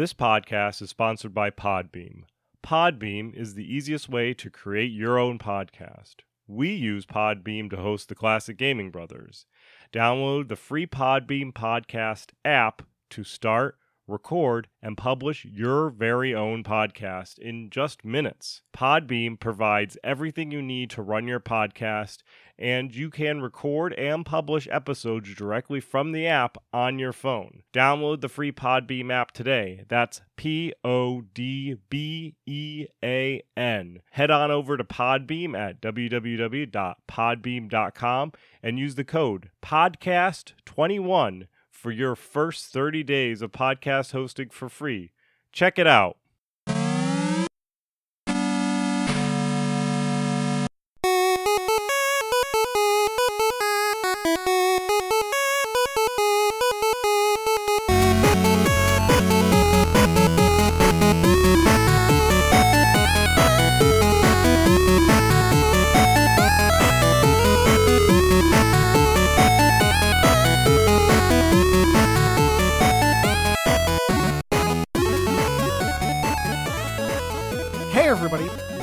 This podcast is sponsored by Podbean. Podbean is the easiest way to create your own podcast. We use Podbean to host the Classic Gaming Brothers. Download the free Podbean podcast app to start, record, and publish your very own podcast in just minutes. Podbean provides everything you need to run your podcast, and you can record and publish episodes directly from the app on your phone. Download the free Podbean app today. That's P O D B E A N. Head on over to Podbean at www.podbean.com and use the code PODCAST21 for your first 30 days of podcast hosting for free. Check it out.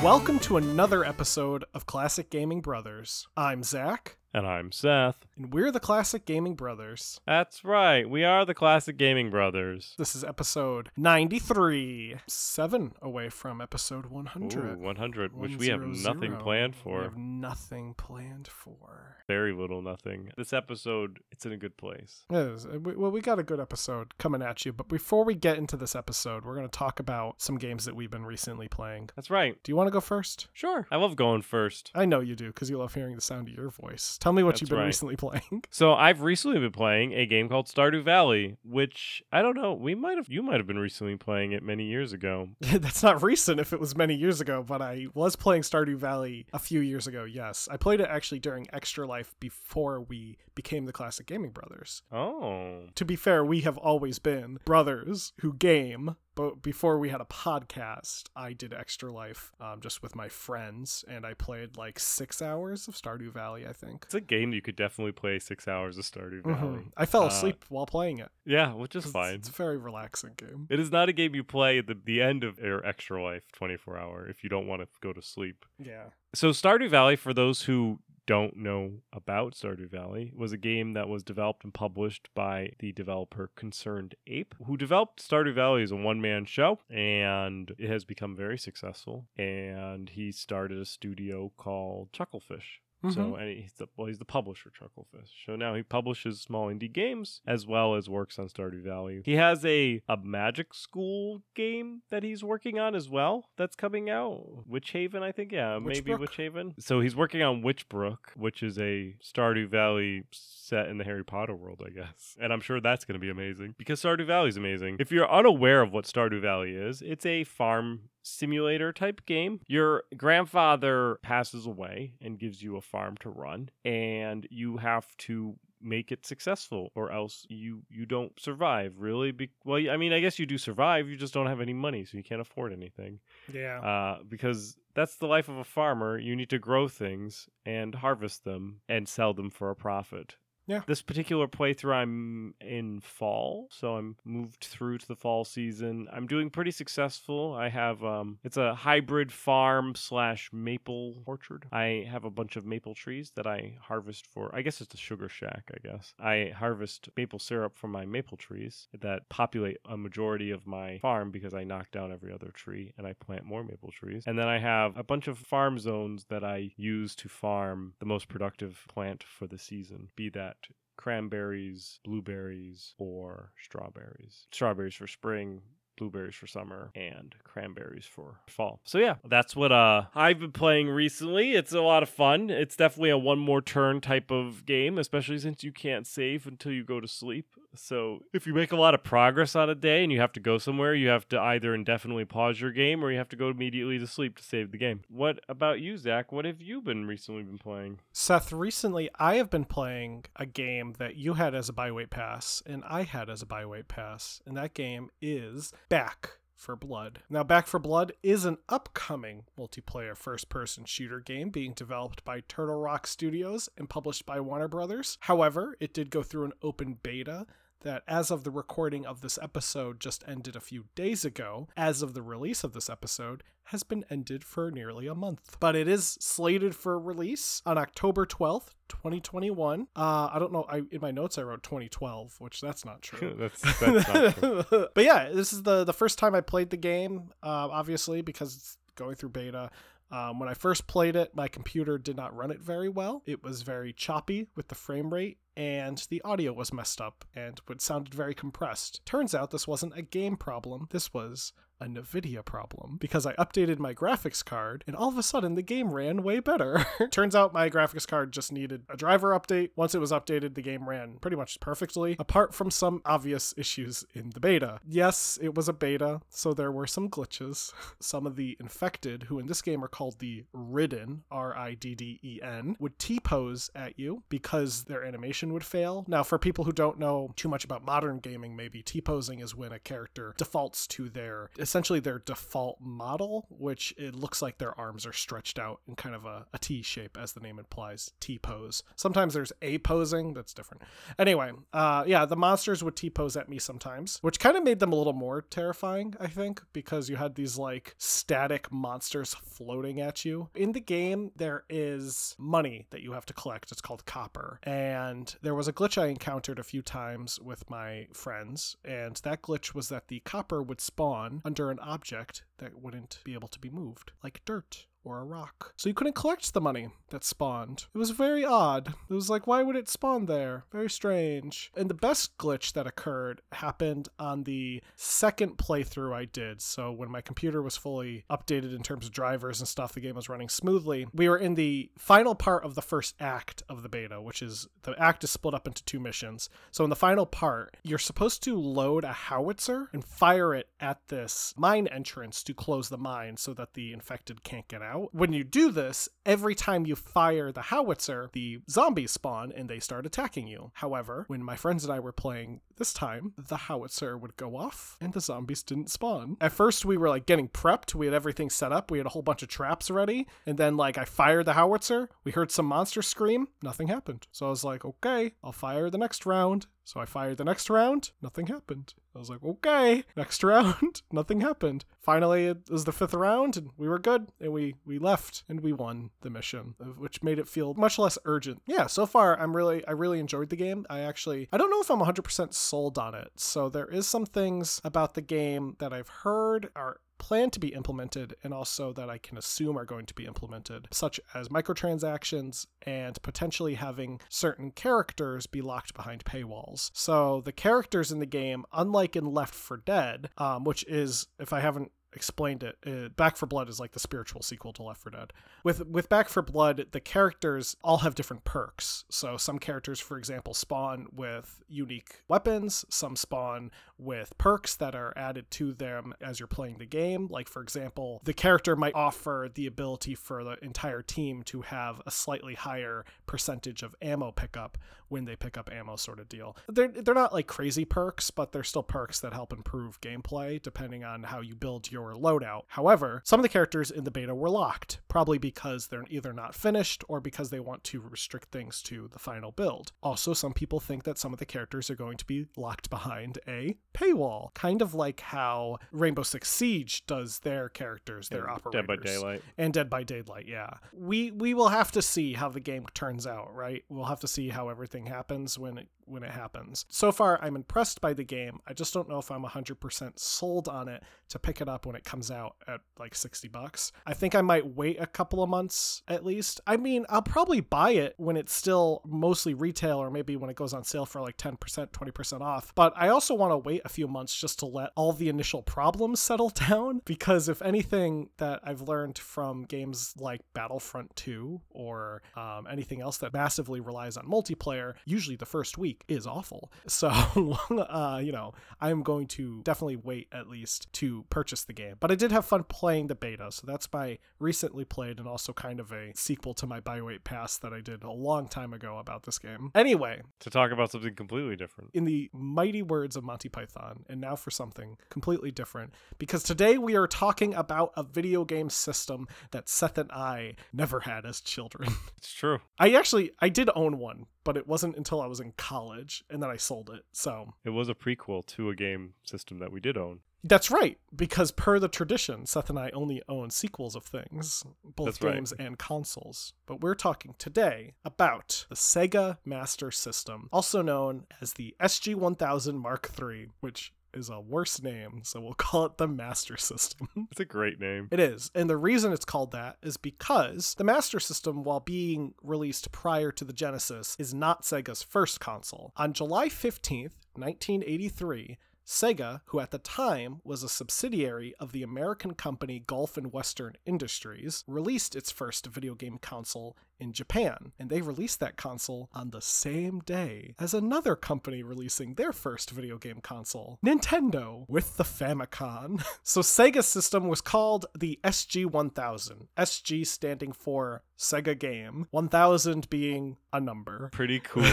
Welcome to another episode of Classic Gaming Brothers. I'm Zach, And I'm Seth. and we're the Classic Gaming Brothers. That's right. We are the Classic Gaming Brothers. This is episode 93, seven away from episode Ooh, 100. 100, which we have 100. nothing planned for. We have nothing planned for. Very little, nothing. This episode, it's in a good place. Uh, Well, we got a good episode coming at you, but before we get into this episode, we're going to talk about some games that we've been recently playing. That's right. Do you want to go first? Sure. I love going first. I know you do because you love hearing the sound of your voice. Tell me what That's you've been right. recently playing. So I've recently been playing a game called Stardew Valley, which I don't know. We might have, you might have been recently playing it many years ago. That's not recent if it was many years ago, but I was playing Stardew Valley a few years ago, yes. I played it actually during Extra Life before we became the Classic Gaming Brothers. Oh, To be fair, we have always been brothers who game, but before we had a podcast, I did Extra Life um, just with my friends, and I played like six hours of Stardew Valley, I think. it's a game you could definitely play six hours of Stardew Valley. Mhm. I fell Uh, asleep while playing it. Yeah, which is fine. It's a very relaxing game. It is not a game you play at the, the end of your extra life 24 hour if you don't want to go to sleep. Yeah. So Stardew Valley, for those who don't know about Stardew Valley, was a game that was developed and published by the developer Concerned Ape, who developed Stardew Valley as a one-man show, and it has become very successful. And he started a studio called Chucklefish. So Mhm. and he's the well, he's the publisher Chucklefish. So now he publishes small indie games as well as works on Stardew Valley. He has a a Magic School game that he's working on as well. That's coming out. Witch Haven, I think. Yeah, maybe Witch Haven. So he's working on Witchbrook, which is a Stardew Valley set in the Harry Potter world, I guess. And I'm sure that's going to be amazing because Stardew Valley is amazing. If you're unaware of what Stardew Valley is, it's a farm simulator type game. Your grandfather passes away and gives you a farm to run, and you have to make it successful or else you you don't survive really be- well i mean i guess you do survive you just don't have any money so you can't afford anything Yeah. uh, because that's the life of a farmer. You need to grow things and harvest them and sell them for a profit. Yeah. This particular playthrough, I'm in fall, so I'm moved through to the fall season. I'm doing pretty successful. I have um, it's a hybrid farm slash maple orchard. I have a bunch of maple trees that I harvest for. I guess it's a sugar shack. I guess I harvest maple syrup from my maple trees that populate a majority of my farm because I knock down every other tree and I plant more maple trees. And then I have a bunch of farm zones that I use to farm the most productive plant for the season, be that cranberries, blueberries, or strawberries. Strawberries for spring, blueberries for summer and cranberries for fall. So yeah, that's what uh I've been playing recently. It's a lot of fun. It's definitely a one more turn type of game, especially since you can't save until you go to sleep. So if you make a lot of progress on a day and you have to go somewhere, you have to either indefinitely pause your game or you have to go immediately to sleep to save the game. What about you, Zach? What have you been recently been playing? Seth, recently I have been playing a game that you had as a byweight pass and I had as a byweight pass, and that game is Back 4 Blood. Now, Back 4 Blood is an upcoming multiplayer first person shooter game being developed by Turtle Rock Studios and published by Warner Brothers. However, it did go through an open beta that as of the recording of this episode just ended a few days ago, as of the release of this episode, has been ended for nearly a month. But it is slated for release on October 12th, 2021. Uh, I don't know. I in my notes I wrote 2012, which that's not true. that's, that's not true. but yeah, this is the the first time I played the game. Uh, obviously because it's going through beta. Um, when I first played it, my computer did not run it very well. It was very choppy with the frame rate, and the audio was messed up and would sounded very compressed. Turns out this wasn't a game problem, this was a NVIDIA problem because I updated my graphics card and all of a sudden the game ran way better. Turns out my graphics card just needed a driver update. Once it was updated, the game ran pretty much perfectly, apart from some obvious issues in the beta. Yes, it was a beta, so there were some glitches. Some of the infected, who in this game are called the Ridden, R I D D E N, would T pose at you because their animation would fail. Now, for people who don't know too much about modern gaming, maybe T posing is when a character defaults to their essentially their default model, which it looks like their arms are stretched out in kind of a, a T shape, as the name implies, T pose. Sometimes there's A posing, that's different. Anyway, uh, yeah, the monsters would T pose at me sometimes, which kind of made them a little more terrifying, I think, because you had these like static monsters floating at you. In the game, there is money that you have to collect. It's called copper. And there was a glitch I encountered a few times with my friends, and that glitch was that the copper would spawn under an object that wouldn't be able to be moved, like dirt or a rock. So you couldn't collect the money that spawned. It was very odd. It was like, why would it spawn there? Very strange. And the best glitch that occurred happened on the second playthrough I did. So when my computer was fully updated in terms of drivers and stuff, the game was running smoothly. We were in the final part of the first act of the beta, which is the act is split up into two missions. So in the final part, you're supposed to load a howitzer and fire it at this mine entrance to close the mine so that the infected can't get out. When you do this, every time you fire the howitzer, the zombies spawn and they start attacking you. However, when my friends and I were playing this time, the howitzer would go off and the zombies didn't spawn. At first, we were like getting prepped. We had everything set up. We had a whole bunch of traps ready. And then, like, I fired the howitzer. We heard some monster scream. Nothing happened. So I was like, okay, I'll fire the next round. So I fired the next round, nothing happened. I was like, okay, next round, nothing happened. Finally, it was the fifth round, and we were good, and we we left, and we won the mission, uh, which made it feel much less urgent. Yeah, so far, I'm really I really enjoyed the game. I actually I don't know if I'm 100% sold on it. So there is some things about the game that I've heard are plan to be implemented and also that I can assume are going to be implemented, such as microtransactions and potentially having certain characters be locked behind paywalls. So the characters in the game, unlike in Left 4 Dead, um, which is, if I haven't explained it. Uh, Back 4 Blood is like the spiritual sequel to Left 4 Dead. With with Back 4 Blood, the characters all have different perks. So some characters, for example, spawn with unique weapons. Some spawn with perks that are added to them as you're playing the game. Like for example, the character might offer the ability for the entire team to have a slightly higher percentage of ammo pickup when they pick up ammo, sort of deal. They're they're not like crazy perks, but they're still perks that help improve gameplay depending on how you build your loadout. However, some of the characters in the beta were locked, probably because they're either not finished or because they want to restrict things to the final build. Also, some people think that some of the characters are going to be locked behind a paywall, kind of like how Rainbow Six Siege does their characters, their operators. Dead by Daylight. And Dead by Daylight, yeah. We we will have to see how the game turns out, right? We'll have to see how everything happens when it when it happens. So far, I'm impressed by the game. I just don't know if I'm 100% sold on it to pick it up when it comes out at like 60 bucks. I think I might wait a couple of months at least. I mean, I'll probably buy it when it's still mostly retail or maybe when it goes on sale for like 10%, 20% off. But I also want to wait a few months just to let all the initial problems settle down because if anything that I've learned from games like Battlefront 2 or um, anything else that massively relies on multiplayer, usually the first week week is awful. So, uh, you know, I'm going to definitely wait at least to purchase the game. But I did have fun playing the beta. So that's my recently played and also kind of a sequel to my Byweight Pass that I did a long time ago about this game. Anyway, to talk about something completely different. In the mighty words of Monty Python, and now for something completely different, because today we are talking about a video game system that Seth and I never had as children. It's true. I actually I did own one but it wasn't until I was in college and then I sold it. So It was a prequel to a game system that we did own. that's right, because per the tradition, Seth and I only own sequels of things, both That's right. games and consoles. But we're talking today about the Sega Master System, also known as the SG-1000 Mark III, which is a worse name, so we'll call it the Master System. It's a great name. It is. And the reason it's called that is because the Master System, while being released prior to the Genesis, is not Sega's first console. On July 15th, 1983, Sega, who at the time was a subsidiary of the American company Gulf and Western Industries, released its first video game console in Japan. And they released that console on the same day as another company releasing their first video game console, Nintendo, with the Famicom. so Sega's system was called the SG-1000, SG standing for Sega Game, 1000 being a number. Pretty cool.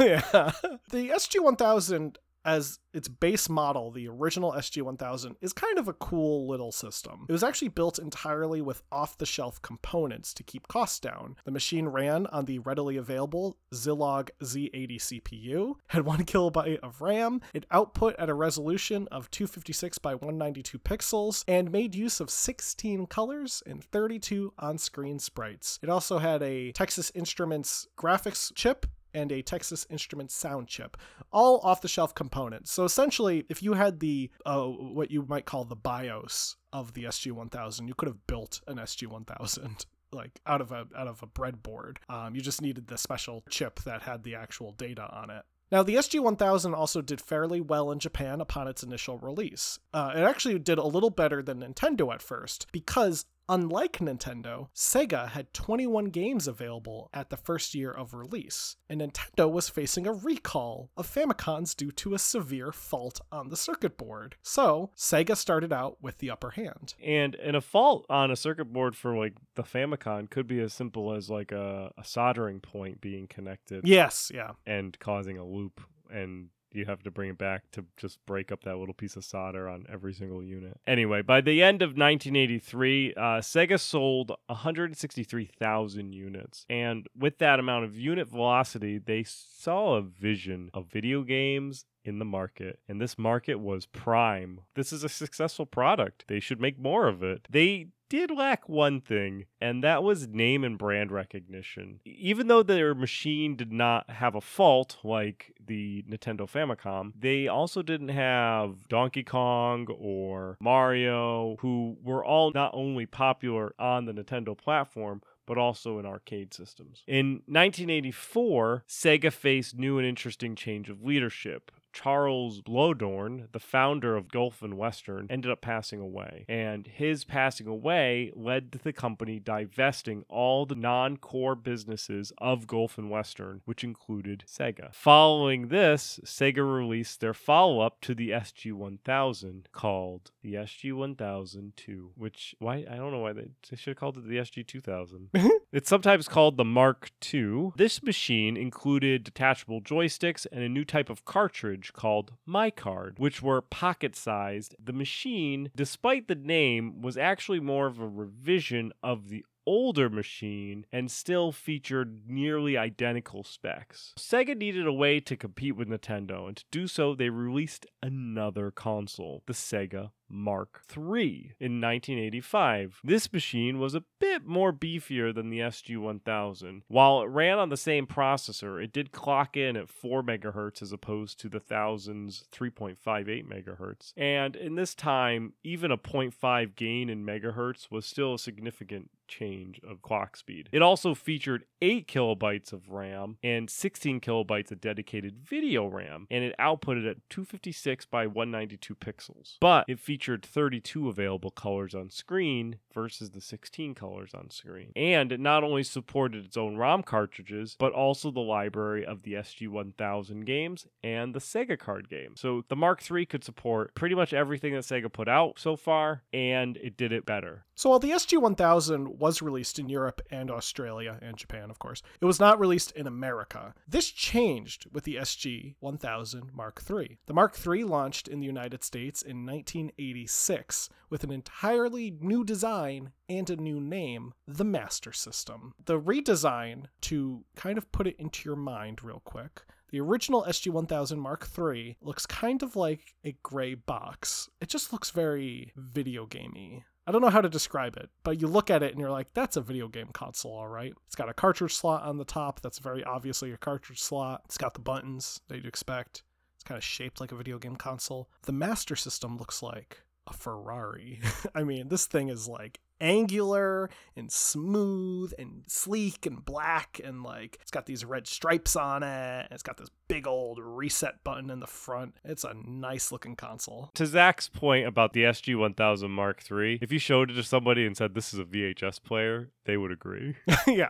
yeah. The SG-1000 as its base model, the original SG-1000 is kind of a cool little system. It was actually built entirely with off-the-shelf components to keep costs down. The machine ran on the readily available Zilog Z80 CPU, had 1 kilobyte of RAM, it output at a resolution of 256 by 192 pixels, and made use of 16 colors and 32 on-screen sprites. It also had a Texas Instruments graphics chip and a Texas Instruments sound chip, all off the shelf components. So essentially, if you had the uh, what you might call the BIOS of the SG1000, you could have built an SG1000 like out of a out of a breadboard. Um, you just needed the special chip that had the actual data on it. Now, the SG-1000 also did fairly well in Japan upon its initial release. Uh, it actually did a little better than Nintendo at first, because unlike Nintendo, Sega had 21 games available at the first year of release, and Nintendo was facing a recall of Famicoms due to a severe fault on the circuit board. So, Sega started out with the upper hand. and and a fault on a circuit board for like the Famicom could be as simple as like a, a soldering point being connected Yes, yeah. and causing a loop and you have to bring it back to just break up that little piece of solder on every single unit. Anyway, by the end of 1983, uh, Sega sold 163,000 units. And with that amount of unit velocity, they saw a vision of video games in the market. And this market was prime. This is a successful product. They should make more of it. They did lack one thing, and that was name and brand recognition. Even though their machine did not have a fault like the Nintendo Famicom, they also didn't have Donkey Kong or Mario, who were all not only popular on the Nintendo platform, but also in arcade systems. In 1984, Sega faced new and interesting change of leadership. Charles Bluhdorn, the founder of Gulf and Western, ended up passing away. And his passing away led to the company divesting all the non core businesses of Gulf and Western, which included Sega. Following this, Sega released their follow up to the SG 1000 called the SG 1002, which, why? I don't know why they, they should have called it the SG 2000. It's sometimes called the Mark II. This machine included detachable joysticks and a new type of cartridge called MyCard, which were pocket sized. The machine, despite the name, was actually more of a revision of the older machine and still featured nearly identical specs. Sega needed a way to compete with Nintendo, and to do so, they released another console, the Sega Mark III in 1985. This machine was a bit more beefier than the SG-1000. While it ran on the same processor, it did clock in at 4 MHz as opposed to the 1000's 3.58 MHz. And in this time, even a 0.5 gain in megahertz was still a significant change of clock speed. It also featured 8 kilobytes of RAM and 16 kilobytes of dedicated video RAM, and it outputted at 256 by 192 pixels. But it featured 32 available colors on screen versus the 16 colors on screen. And it not only supported its own ROM cartridges, but also the library of the SG-1000 games and the Sega card games. So the Mark III could support pretty much everything that Sega put out so far, and it did it better. So while the SG-1000 was released in Europe and Australia and Japan, of course, it was not released in America. This changed with the SG-1000 Mark III. The Mark III launched in the United States in 1986 with an entirely new design and a new name, the Master System. The redesign, to kind of put it into your mind real quick, the original SG-1000 Mark III looks kind of like a gray box. It just looks very video gamey. I don't know how to describe it, but you look at it and you're like, that's a video game console, all right. It's got a cartridge slot on the top. That's very obviously a cartridge slot. It's got the buttons that you'd expect. It's kind of shaped like a video game console. The Master System looks like a Ferrari. I mean, this thing is like angular and smooth and sleek and black and like it's got these red stripes on it. It's got this big old reset button in the front. It's a nice looking console. To Zach's point about the SG 1000 Mark III, if you showed it to somebody and said this is a VHS player, they would agree. yeah.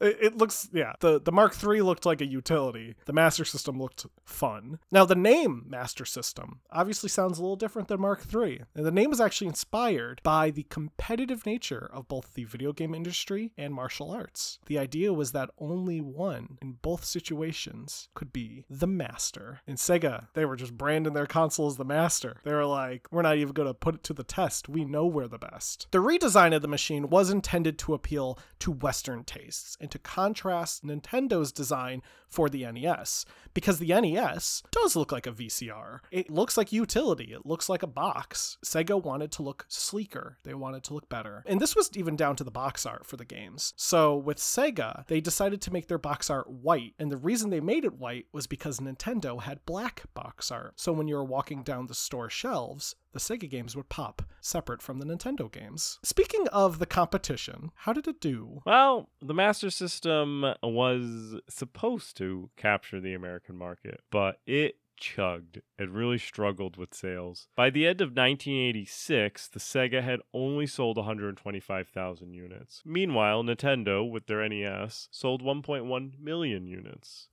it, it looks yeah. The the Mark III looked like a utility. The Master System looked fun. Now the name Master System obviously sounds a little different than Mark III. And the name is actually inspired by the competitive nature of both the video game industry and martial arts. The idea was that only one in both situations could be the master. In Sega, they were just branding their console as the master. They were like, we're not even going to put it to the test. We know we're the best. The redesign of the machine was intended to appeal to Western tastes and to contrast Nintendo's design for the NES because the NES does look like a VCR. It looks like utility, it looks like a box. Sega wanted to look sleeker, they wanted to look better. And this was even down to the box art for the games. So with Sega, they decided to make their box art white, and the reason they made it white was because Nintendo had black box art. So when you were walking down the store shelves, the Sega games would pop separate from the Nintendo games. Speaking of the competition, how did it do? Well, the Master System was supposed to capture the American market, but it chugged. It really struggled with sales. By the end of 1986, the Sega had only sold 125,000 units. Meanwhile, Nintendo, with their NES, sold 1.1 million units.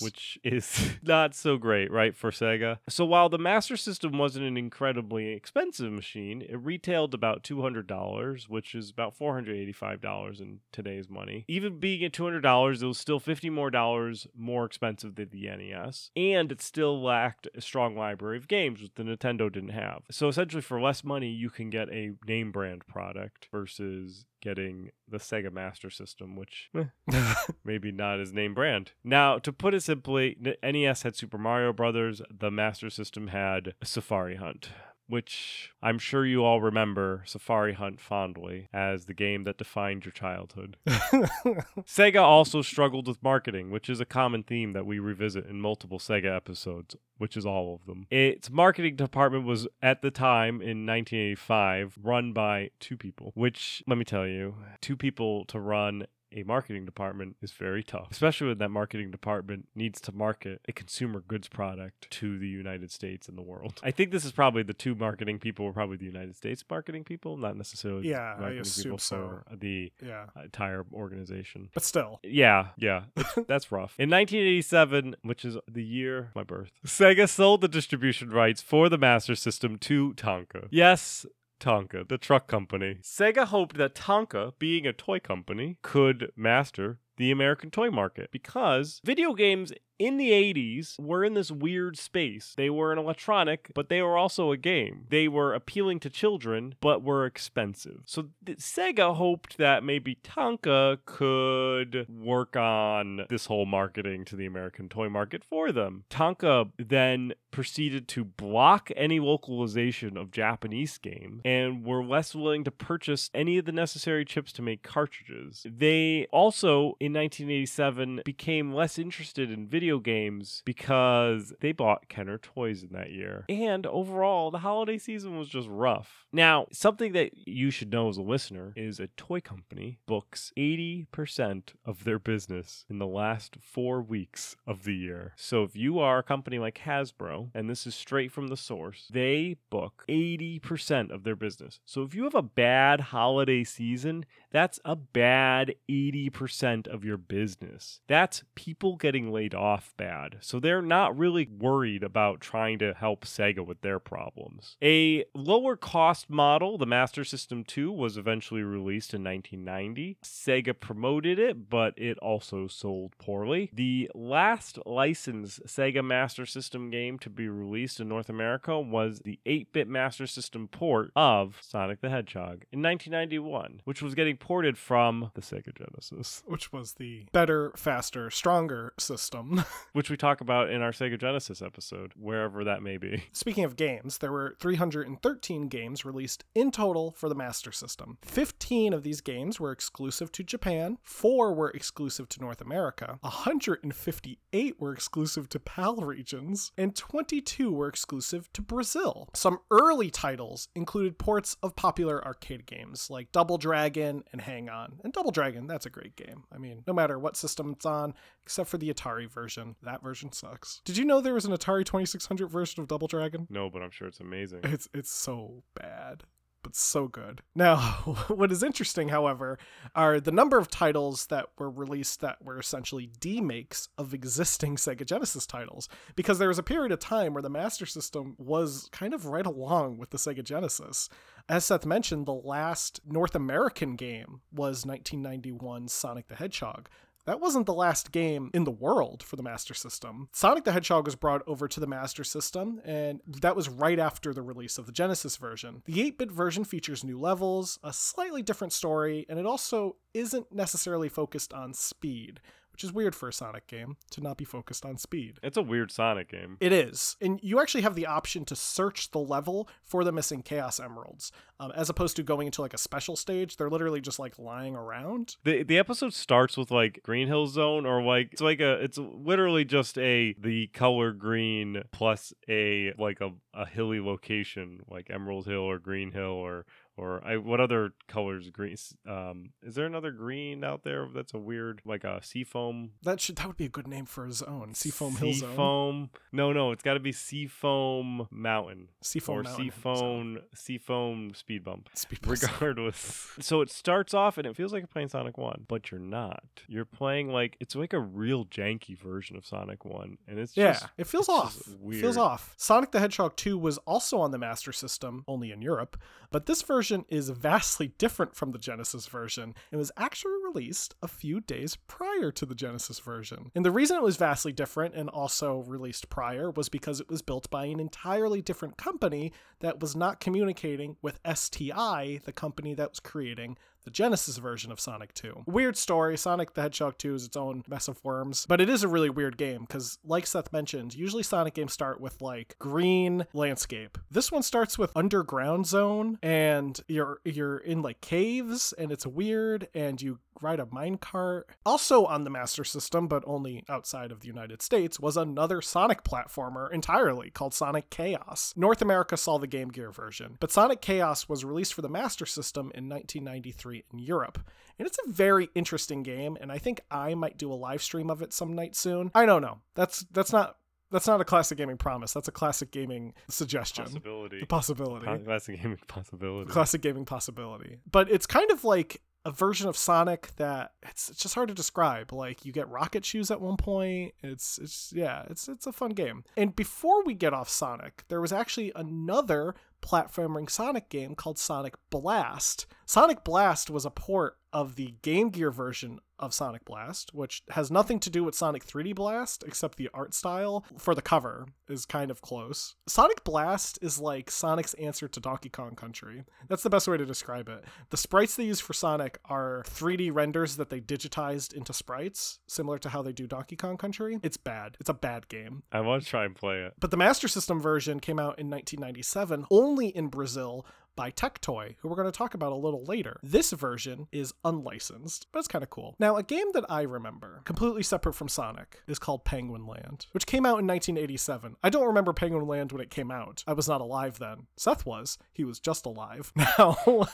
Which is not so great, right, for Sega. So while the Master System wasn't an incredibly expensive machine, it retailed about $200, which is about $485 in today's money. Even being at $200, it was still 50 more dollars more expensive than the NES, and it still lacked a strong library of games which the Nintendo didn't have. So essentially for less money, you can get a name brand product versus getting the Sega Master System, which eh, maybe not as name brand. Now, to put it simply, NES had Super Mario Brothers, the Master System had Safari Hunt. Which I'm sure you all remember Safari Hunt fondly as the game that defined your childhood. Sega also struggled with marketing, which is a common theme that we revisit in multiple Sega episodes, which is all of them. Its marketing department was at the time in 1985 run by two people, which let me tell you, two people to run a marketing department is very tough, especially when that marketing department needs to market a consumer goods product to the United States and the world. I think this is probably the two marketing people were probably the United States marketing people, not necessarily Yeah, I marketing assume people so. for the yeah. entire organization. But still. Yeah, yeah, that's rough. In 1987, which is the year of my birth, Sega sold the distribution rights for the Master System to Tonka. Yes, Tonka, the truck company. Sega hoped that Tonka, being a toy company, could master the American toy market because video games in the 80s were in this weird space. They were an electronic, but they were also a game. They were appealing to children, but were expensive. So Sega hoped that maybe Tonka could work on this whole marketing to the American toy market for them. Tonka then proceeded to block any localization of Japanese game and were less willing to purchase any of the necessary chips to make cartridges. They also in 1987 became less interested in video games because they bought Kenner toys in that year. And overall, the holiday season was just rough. Now, something that you should know as a listener is a toy company books 80% of their business in the last 4 weeks of the year. So if you are a company like Hasbro, and this is straight from the source, they book 80% of their business. So if you have a bad holiday season, that's a bad 80% of your business. That's people getting laid off bad. So they're not really worried about trying to help Sega with their problems. A lower cost model, the Master System 2, was eventually released in 1990. Sega promoted it, but it also sold poorly. The last licensed Sega Master System game to be released in North America was the 8 bit Master System port of Sonic the Hedgehog in 1991, which was getting ported from the Sega Genesis, Which was the better, faster, stronger system. which we talk about in our Sega Genesis episode, wherever that may be. Speaking of games, there were 313 games released in total for the Master System. 15 of these games were exclusive to Japan, 4 were exclusive to North America, 158 were exclusive to PAL regions, and 22 were exclusive to Brazil. Some early titles included ports of popular arcade games like Double Dragon and Hang On. And Double Dragon, that's a great game. I mean, no matter what system it's on, except for the Atari version, that version sucks. Did you know there was an Atari 2600 version of Double Dragon? No, but I'm sure it's amazing. It's it's so bad, but so good. Now, what is interesting, however, are the number of titles that were released that were essentially demakes of existing Sega Genesis titles. Because there was a period of time where the Master System was kind of right along with the Sega Genesis. As Seth mentioned, the last North American game was 1991 Sonic the Hedgehog. That wasn't the last game in the world for the Master System. Sonic the Hedgehog was brought over to the Master System, and that was right after the release of the Genesis version. The 8 bit version features new levels, a slightly different story, and it also isn't necessarily focused on speed, which is weird for a Sonic game to not be focused on speed. It's a weird Sonic game. It is. And you actually have the option to search the level for the missing Chaos Emeralds. Um, as opposed to going into like a special stage, they're literally just like lying around. The the episode starts with like Green Hill Zone or like it's like a it's literally just a the color green plus a like a, a hilly location like Emerald Hill or Green Hill or or I what other colors green um is there another green out there that's a weird like a seafoam That should that would be a good name for a zone. Seafoam Hill Zone. Seafoam. No, no, it's got to be Seafoam Mountain Seafoam or Mountain Seafoam Seafoam Speed Bump. Speed bump. Regardless, so it starts off and it feels like you're playing Sonic One, but you're not. You're playing like it's like a real janky version of Sonic One, and it's Yeah, just it feels off. just It feels off. Sonic the Hedgehog 2 was also on the Master System, only in Europe, but this version is vastly different from the Genesis version and was actually released a few days prior to the Genesis version. And the reason it was vastly different and also released prior was because it was built by an entirely different company that was not communicating with STI, the company that was creating the Genesis version of Sonic 2. Weird story. Sonic the Hedgehog 2 is its own mess of worms, but it is a really weird game because, like Seth mentioned, usually Sonic games start with like green landscape. This one starts with underground zone, and you're you're in like caves, and it's weird, and you ride a minecart. Also on the Master System, but only outside of the United States, was another Sonic platformer entirely called Sonic Chaos. North America saw the Game Gear version, but Sonic Chaos was released for the Master System in 1993 in Europe. And it's a very interesting game, and I think I might do a live stream of it some night soon. I don't know. That's that's not that's not a classic gaming promise. That's a classic gaming suggestion. possibility. The possibility Po- Classic gaming possibility. classic gaming possibility. But it's kind of like a version of Sonic that it's, it's just hard to describe. Like you get rocket shoes at one point. It's it's yeah, it's it's a fun game. And before we get off Sonic, there was actually another platforming Sonic game called Sonic Blast. Sonic Blast was a port of the Game Gear version of Sonic Blast, which has nothing to do with Sonic 3D Blast except the art style for the cover is kind of close. Sonic Blast is like Sonic's answer to Donkey Kong Country. That's the best way to describe it. The sprites they use for Sonic are 3D renders that they digitized into sprites, similar to how they do Donkey Kong Country. It's bad. It's a bad game. I want to try and play it. But the Master System version came out in 1997 only in Brazil by Tectoy, who we're going to talk about a little later. This version is unlicensed, but it's kind of cool. Now, a game that I remember, completely separate from Sonic, is called Penguin Land, which came out in 1987. I don't remember Penguin Land when it came out. I was not alive then. Seth was. He was just alive. Now,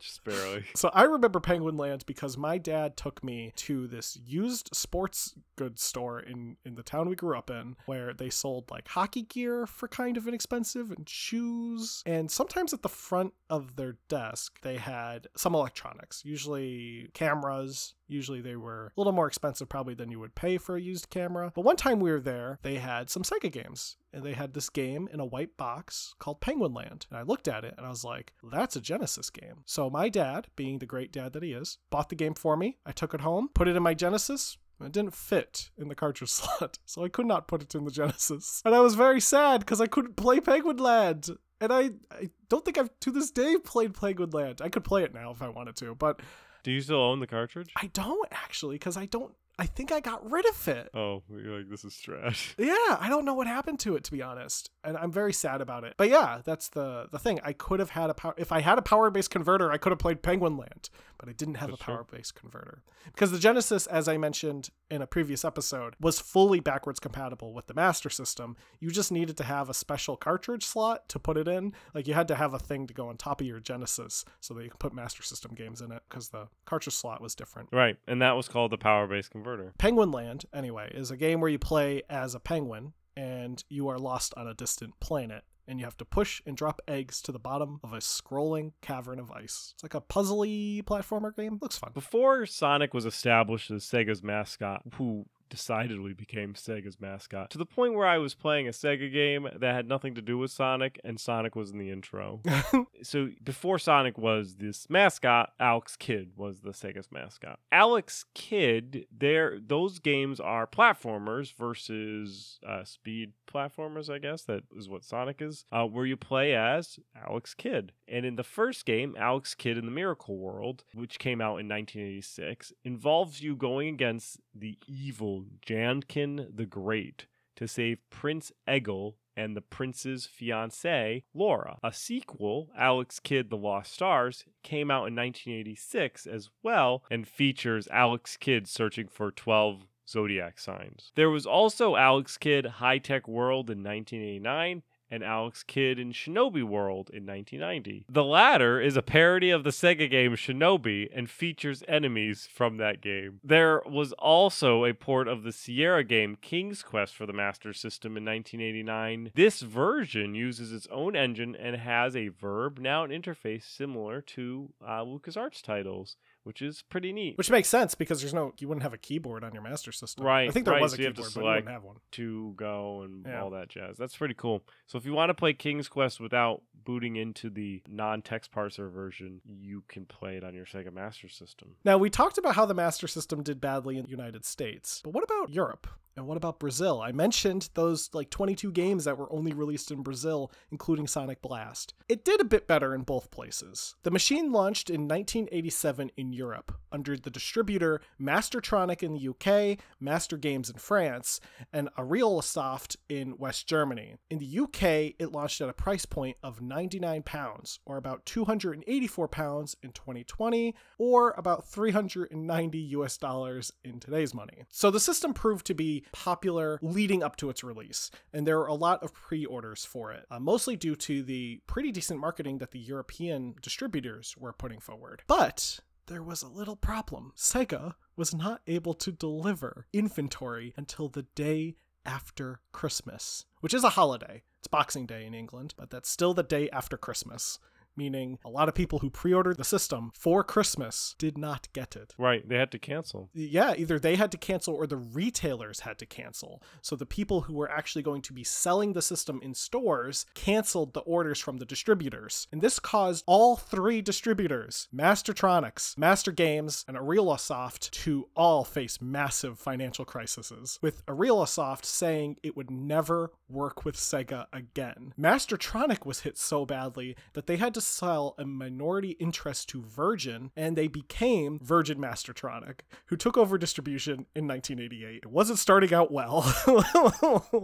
Just barely. so I remember Penguin Land because my dad took me to this used sports goods store in in the town we grew up in where they sold like hockey gear for kind of inexpensive and shoes and sometimes at the front of their desk, they had some electronics, usually cameras. Usually they were a little more expensive, probably, than you would pay for a used camera. But one time we were there, they had some Sega games. And they had this game in a white box called Penguin Land. And I looked at it and I was like, that's a Genesis game. So my dad, being the great dad that he is, bought the game for me. I took it home, put it in my Genesis, it didn't fit in the cartridge slot, so I could not put it in the Genesis. And I was very sad because I couldn't play Penguin Land. And I, I don't think I've to this day played Penguin Land. I could play it now if I wanted to, but Do you still own the cartridge? I don't actually because I don't. I think I got rid of it. Oh, you're like this is trash. Yeah, I don't know what happened to it to be honest, and I'm very sad about it. But yeah, that's the the thing. I could have had a power if I had a power based converter. I could have played Penguin Land, but I didn't have That's a power based converter because the Genesis, as I mentioned in a previous episode, was fully backwards compatible with the Master System. You just needed to have a special cartridge slot to put it in. Like you had to have a thing to go on top of your Genesis so that you can put Master System games in it because the cartridge slot was different. Right, and that was called the power based converter. Penguin Land, anyway, is a game where you play as a penguin and you are lost on a distant planet. And you have to push and drop eggs to the bottom of a scrolling cavern of ice. It's like a puzzly platformer game. Looks fun. Before Sonic was established as Sega's mascot, who decidedly became Sega's mascot, to the point where I was playing a Sega game that had nothing to do with Sonic, and Sonic was in the intro. so before Sonic was this mascot, Alex Kidd was the Sega's mascot. Alex Kidd, there those games are platformers versus uh, speed platformers, I guess that is what Sonic is, uh, where you play as Alex Kidd. And in the first game, Alex Kidd in the Miracle World, which came out in 1986, involves you going against the evil Janken the Great to save Prince Egil and the prince's fiancée, Laura. A sequel, Alex Kidd The Lost Stars, came out in 1986 as well and features Alex Kidd searching for 12 zodiac signs. There was also Alex Kidd High Tech World in 1989 and Alex Kidd in Shinobi World in 1990. The latter is a parody of the Sega game Shinobi and features enemies from that game. There was also a port of the Sierra game King's Quest for the Master System in 1989. This version uses its own engine and has a verb noun interface similar to uh, LucasArts titles, which is pretty neat. Which makes sense because there's no, you wouldn't have a keyboard on your Master System. Right, I think there right, was a so you have to keyboard, but you wouldn't have one. to go and Yeah. all that jazz. That's pretty cool. So if you want to play King's Quest without booting into the non-text parser version, you can play it on your Sega Master System. Now, we talked about how the Master System did badly in the United States, but what about Europe? And what about Brazil? I mentioned those like 22 games that were only released in Brazil, including Sonic Blast. It did a bit better in both places. The machine launched in 1987 in Europe under the distributor Mastertronic in the UK, Master Games in France, and Ariolasoft in West Germany. In the UK, it launched at a price point of 99 pounds, or about 284 pounds in 2020, or about 390 US dollars in today's money. So the system proved to be popular leading up to its release, and there were a lot of pre orders for it, uh, mostly due to the pretty decent marketing that the European distributors were putting forward. But there was a little problem. Sega was not able to deliver inventory until the day after Christmas, which is a holiday. It's Boxing Day in England, but that's still the day after Christmas, meaning a lot of people who pre ordered the system for Christmas did not get it. Right, they had to cancel. Yeah, either they had to cancel or the retailers had to cancel. So the people who were actually going to be selling the system in stores canceled the orders from the distributors. And this caused all three distributors, Mastertronics, Master Games, and Ariolasoft, to all face massive financial crises, with Ariolasoft saying it would never work with Sega again. Mastertronic was hit so badly that they had to sell a minority interest to Virgin, and they became Virgin Mastertronic, who took over distribution in 1988. It wasn't starting out well.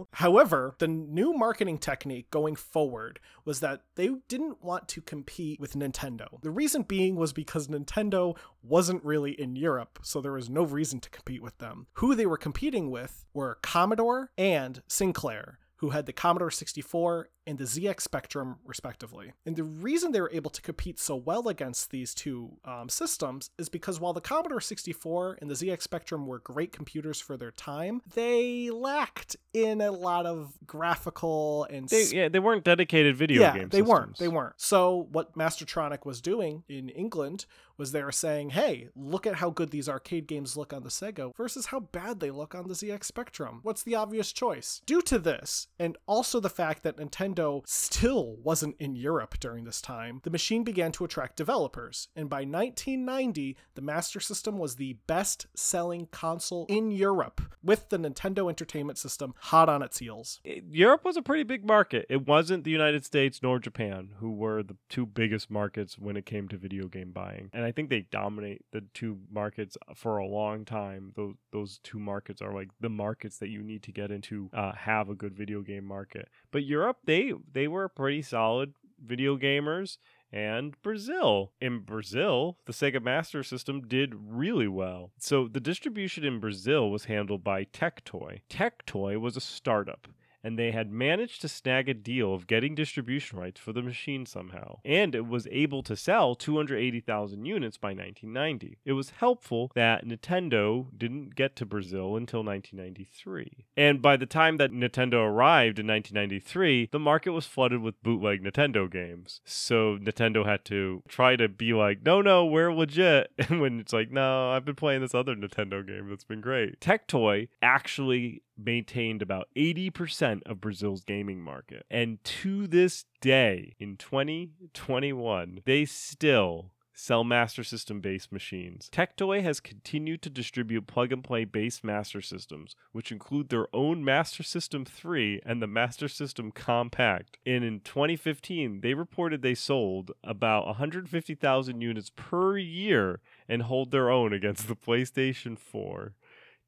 However, the new marketing technique going forward was that they didn't want to compete with Nintendo. The reason being was because Nintendo wasn't really in Europe, so there was no reason to compete with them. Who they were competing with were Commodore and Sinclair who had the Commodore 64 and the ZX Spectrum, respectively. And the reason they were able to compete so well against these two um, systems is because while the Commodore 64 and the ZX Spectrum were great computers for their time, they lacked in a lot of graphical and They, yeah, they weren't dedicated video yeah, game they weren't. They weren't. So what Mastertronic was doing in England was they were saying, "Hey, look at how good these arcade games look on the Sega versus how bad they look on the ZX Spectrum. What's the obvious choice?" Due to this, and also the fact that Nintendo still wasn't in Europe during this time, the machine began to attract developers, and by 1990, the Master System was the best-selling console in Europe, with the Nintendo Entertainment System hot on its heels. Europe was a pretty big market. It wasn't the United States nor Japan, who were the two biggest markets when it came to video game buying. And I think they dominate the two markets for a long time. Those those two markets are like the markets that you need to get into uh, have a good video game market. But Europe, they they were pretty solid video gamers. And Brazil. In Brazil, the Sega Master System did really well. So the distribution in Brazil was handled by Tectoy. Tectoy was a startup and they had managed to snag a deal of getting distribution rights for the machine somehow. And it was able to sell 280,000 units by 1990. It was helpful that Nintendo didn't get to Brazil until 1993. And by the time that Nintendo arrived in 1993, the market was flooded with bootleg Nintendo games. So Nintendo had to try to be like, no, no, we're legit. And when it's like, no, I've been playing this other Nintendo game that's been great. Tectoy actually maintained about 80% of Brazil's gaming market. And to this day, in 2021, they still sell Master System based machines. Tectoy has continued to distribute plug and play based Master Systems, which include their own Master System 3 and the Master System Compact. And in 2015, they reported they sold about 150,000 units per year and hold their own against the PlayStation 4.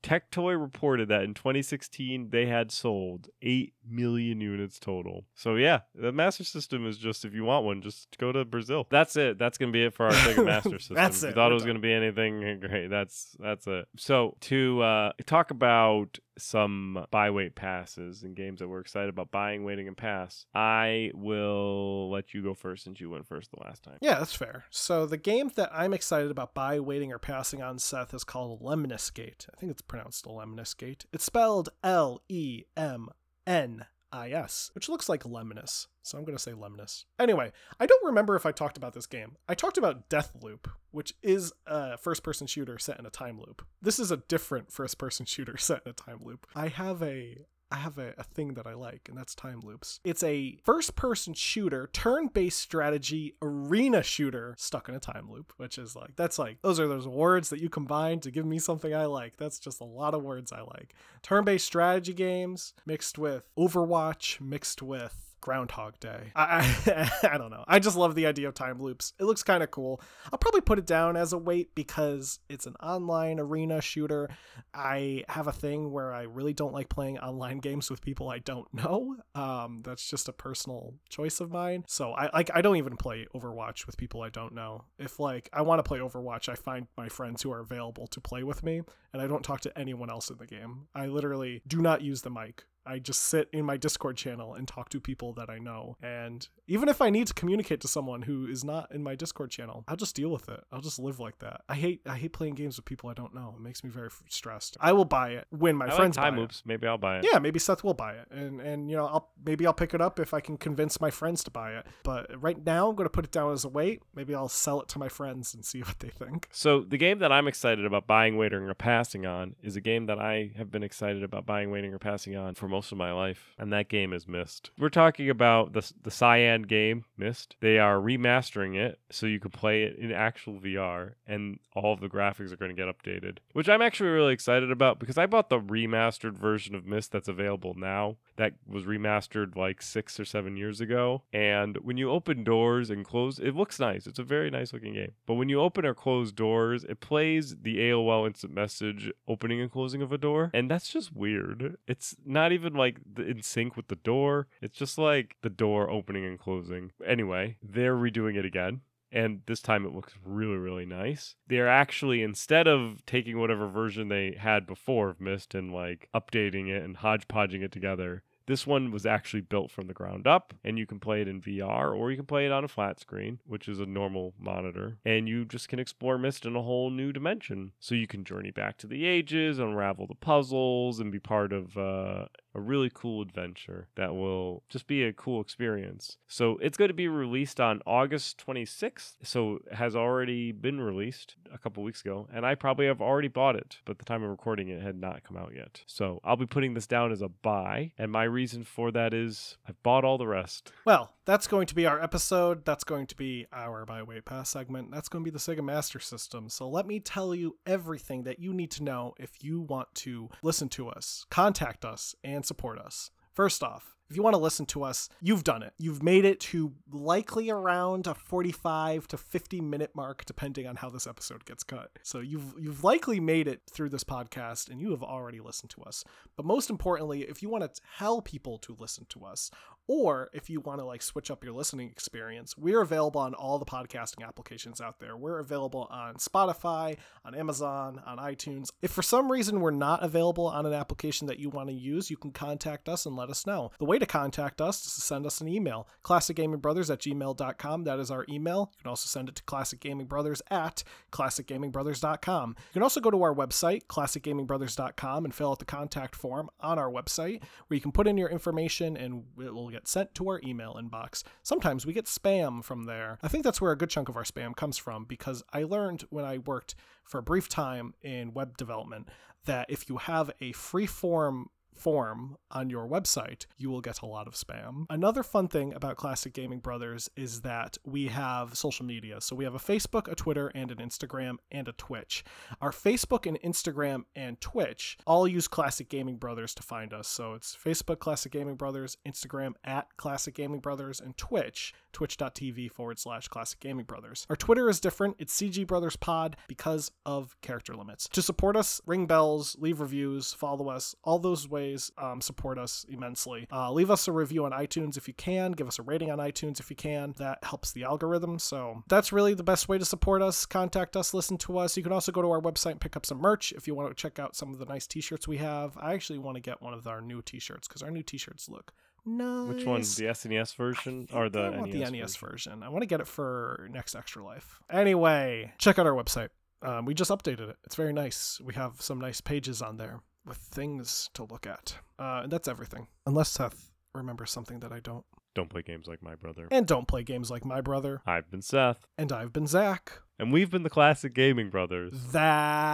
Tectoy reported that in 2016 they had sold 8 million units total. So yeah, the Master System is just if you want one, just go to Brazil. That's it. That's gonna be it for our Sega Master System. That's If you it. thought We're it was done. gonna be anything great. That's that's it. So to uh, talk about some buy wait passes and games that we're excited about buying, waiting, and pass, I will let you go first since you went first the last time. Yeah, that's fair. So the game that I'm excited about buy, waiting, or passing on Seth is called Lemnis Gate. I think it's pronounced Lemnis Gate. It's spelled L E M N I S, which looks like Lemnis. So I'm going to say Lemnis. Anyway, I don't remember if I talked about this game. I talked about Deathloop, which is a first person shooter set in a time loop. This is a different first person shooter set in a time loop. I have a I have a, a thing that I like, and that's time loops. It's a first person shooter, turn based strategy, arena shooter stuck in a time loop, which is like, that's like, those are those words that you combine to give me something I like. That's just a lot of words I like. Turn based strategy games mixed with Overwatch, mixed with Groundhog Day. I, I I don't know. I just love the idea of time loops. It looks kind of cool. I'll probably put it down as a wait because it's an online arena shooter. I have a thing where I really don't like playing online games with people I don't know. Um, that's just a personal choice of mine. So I like I don't even play Overwatch with people I don't know. If like I want to play Overwatch, I find my friends who are available to play with me, and I don't talk to anyone else in the game. I literally do not use the mic. I just sit in my Discord channel and talk to people that I know. And even if I need to communicate to someone who is not in my Discord channel, I'll just deal with it. I'll just live like that. I hate I hate playing games with people I don't know. It makes me very stressed. I will buy it when my I friends like time buy it. Maybe I'll buy it. it. Yeah, maybe Seth will buy it, and and you know I'll maybe I'll pick it up if I can convince my friends to buy it. But right now I'm going to put it down as a wait. Maybe I'll sell it to my friends and see what they think. So the game that I'm excited about buying, waiting, or passing on is a game that I have been excited about buying, waiting, or passing on for most of my life, and that game is Myst. We're talking about the the Cyan game, Myst. They are remastering it so you can play it in actual VR, and all of the graphics are going to get updated, which I'm actually really excited about because I bought the remastered version of Myst that's available now. That was remastered like six or seven years ago, and when you open doors and close, it looks nice. It's a very nice looking game, but when you open or close doors, it plays the AOL instant message opening and closing of a door, and that's just weird. It's not even like in sync with the door. It's just like the door opening and closing. Anyway, they're redoing it again. And this time it looks really, really nice. They're actually, instead of taking whatever version they had before of Myst and like updating it and hodgepodging it together, This one was actually built from the ground up, and you can play it in VR or you can play it on a flat screen, which is a normal monitor, and you just can explore Myst in a whole new dimension. So you can journey back to the ages, unravel the puzzles, and be part of uh, a really cool adventure that will just be a cool experience. So it's going to be released on August 26th. So it has already been released a couple weeks ago, and I probably have already bought it, but the time of recording it had not come out yet. So I'll be putting this down as a buy, and my reason for that is I've bought all the rest. Well, that's going to be our episode. That's going to be our Buy Wait Pass segment. That's going to be the Sega Master System. So let me tell you everything that you need to know if you want to listen to us, contact us, and support us. First off, if you want to listen to us, you've done it. You've made it to likely around a 45 to 50 minute mark depending on how this episode gets cut. So you've you've likely made it through this podcast and you have already listened to us. But most importantly, if you want to tell people to listen to us or if you want to like switch up your listening experience, we're available on all the podcasting applications out there. We're available on Spotify, on Amazon, on iTunes. If for some reason we're not available on an application that you want to use, you can contact us and let us know. The way to contact us to send us an email, classicgamingbrothers at gmail.com. That is our email. You can also send it to classicgamingbrothers at classicgamingbrothers.com. You can also go to our website, classicgamingbrothers.com, and fill out the contact form on our website where you can put in your information and it will get sent to our email inbox. Sometimes we get spam from there. I think that's where a good chunk of our spam comes from because I learned when I worked for a brief time in web development that if you have a free form form on your website, you will get a lot of spam. Another fun thing about Classic Gaming Brothers is that we have social media. So we have a Facebook, a Twitter, and an Instagram, and a Twitch. Our Facebook and Instagram and Twitch all use Classic Gaming Brothers to find us. So it's Facebook, Classic Gaming Brothers, Instagram at Classic Gaming Brothers, and Twitch, twitch.tv forward slash Classic Gaming Brothers. Our Twitter is different. It's CG Brothers Pod because of character limits. To support us, ring bells, leave reviews, follow us, all those ways um, support us immensely. Uh, leave us a review on iTunes if you can. Give us a rating on iTunes if you can. That helps the algorithm. So that's really the best way to support us. Contact us, listen to us. You can also go to our website and pick up some merch if you want to check out some of the nice t-shirts we have. I actually want to get one of our new t-shirts because our new t-shirts look nice. Which one? The SNES version or the I want NES the NES version? version. I want to get it for next Extra Life. Anyway, check out our website. Um, we just updated it. It's very nice. We have some nice pages on there with things to look at. Uh, and that's everything. Unless Seth remembers something that I don't. Don't play games like my brother. And don't play games like my brother. I've been Seth, And I've been Zach. and we've been the Classic Gaming Brothers.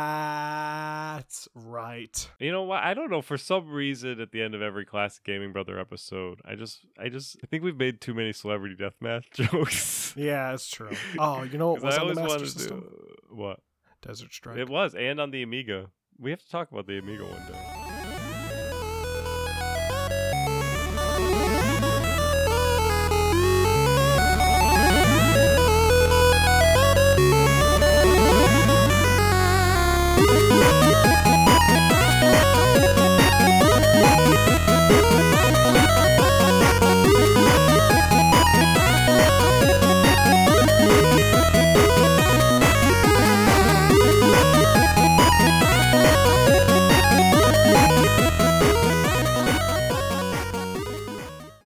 That's right. You know what? I don't know. For some reason, at the end of every Classic Gaming Brother episode, I just, I just, I think we've made too many celebrity deathmatch jokes. Yeah, it's true. Oh, you know what was I on the Master System? to. What? Desert Strike. It was, and on the Amiga. We have to talk about the Amiga one day.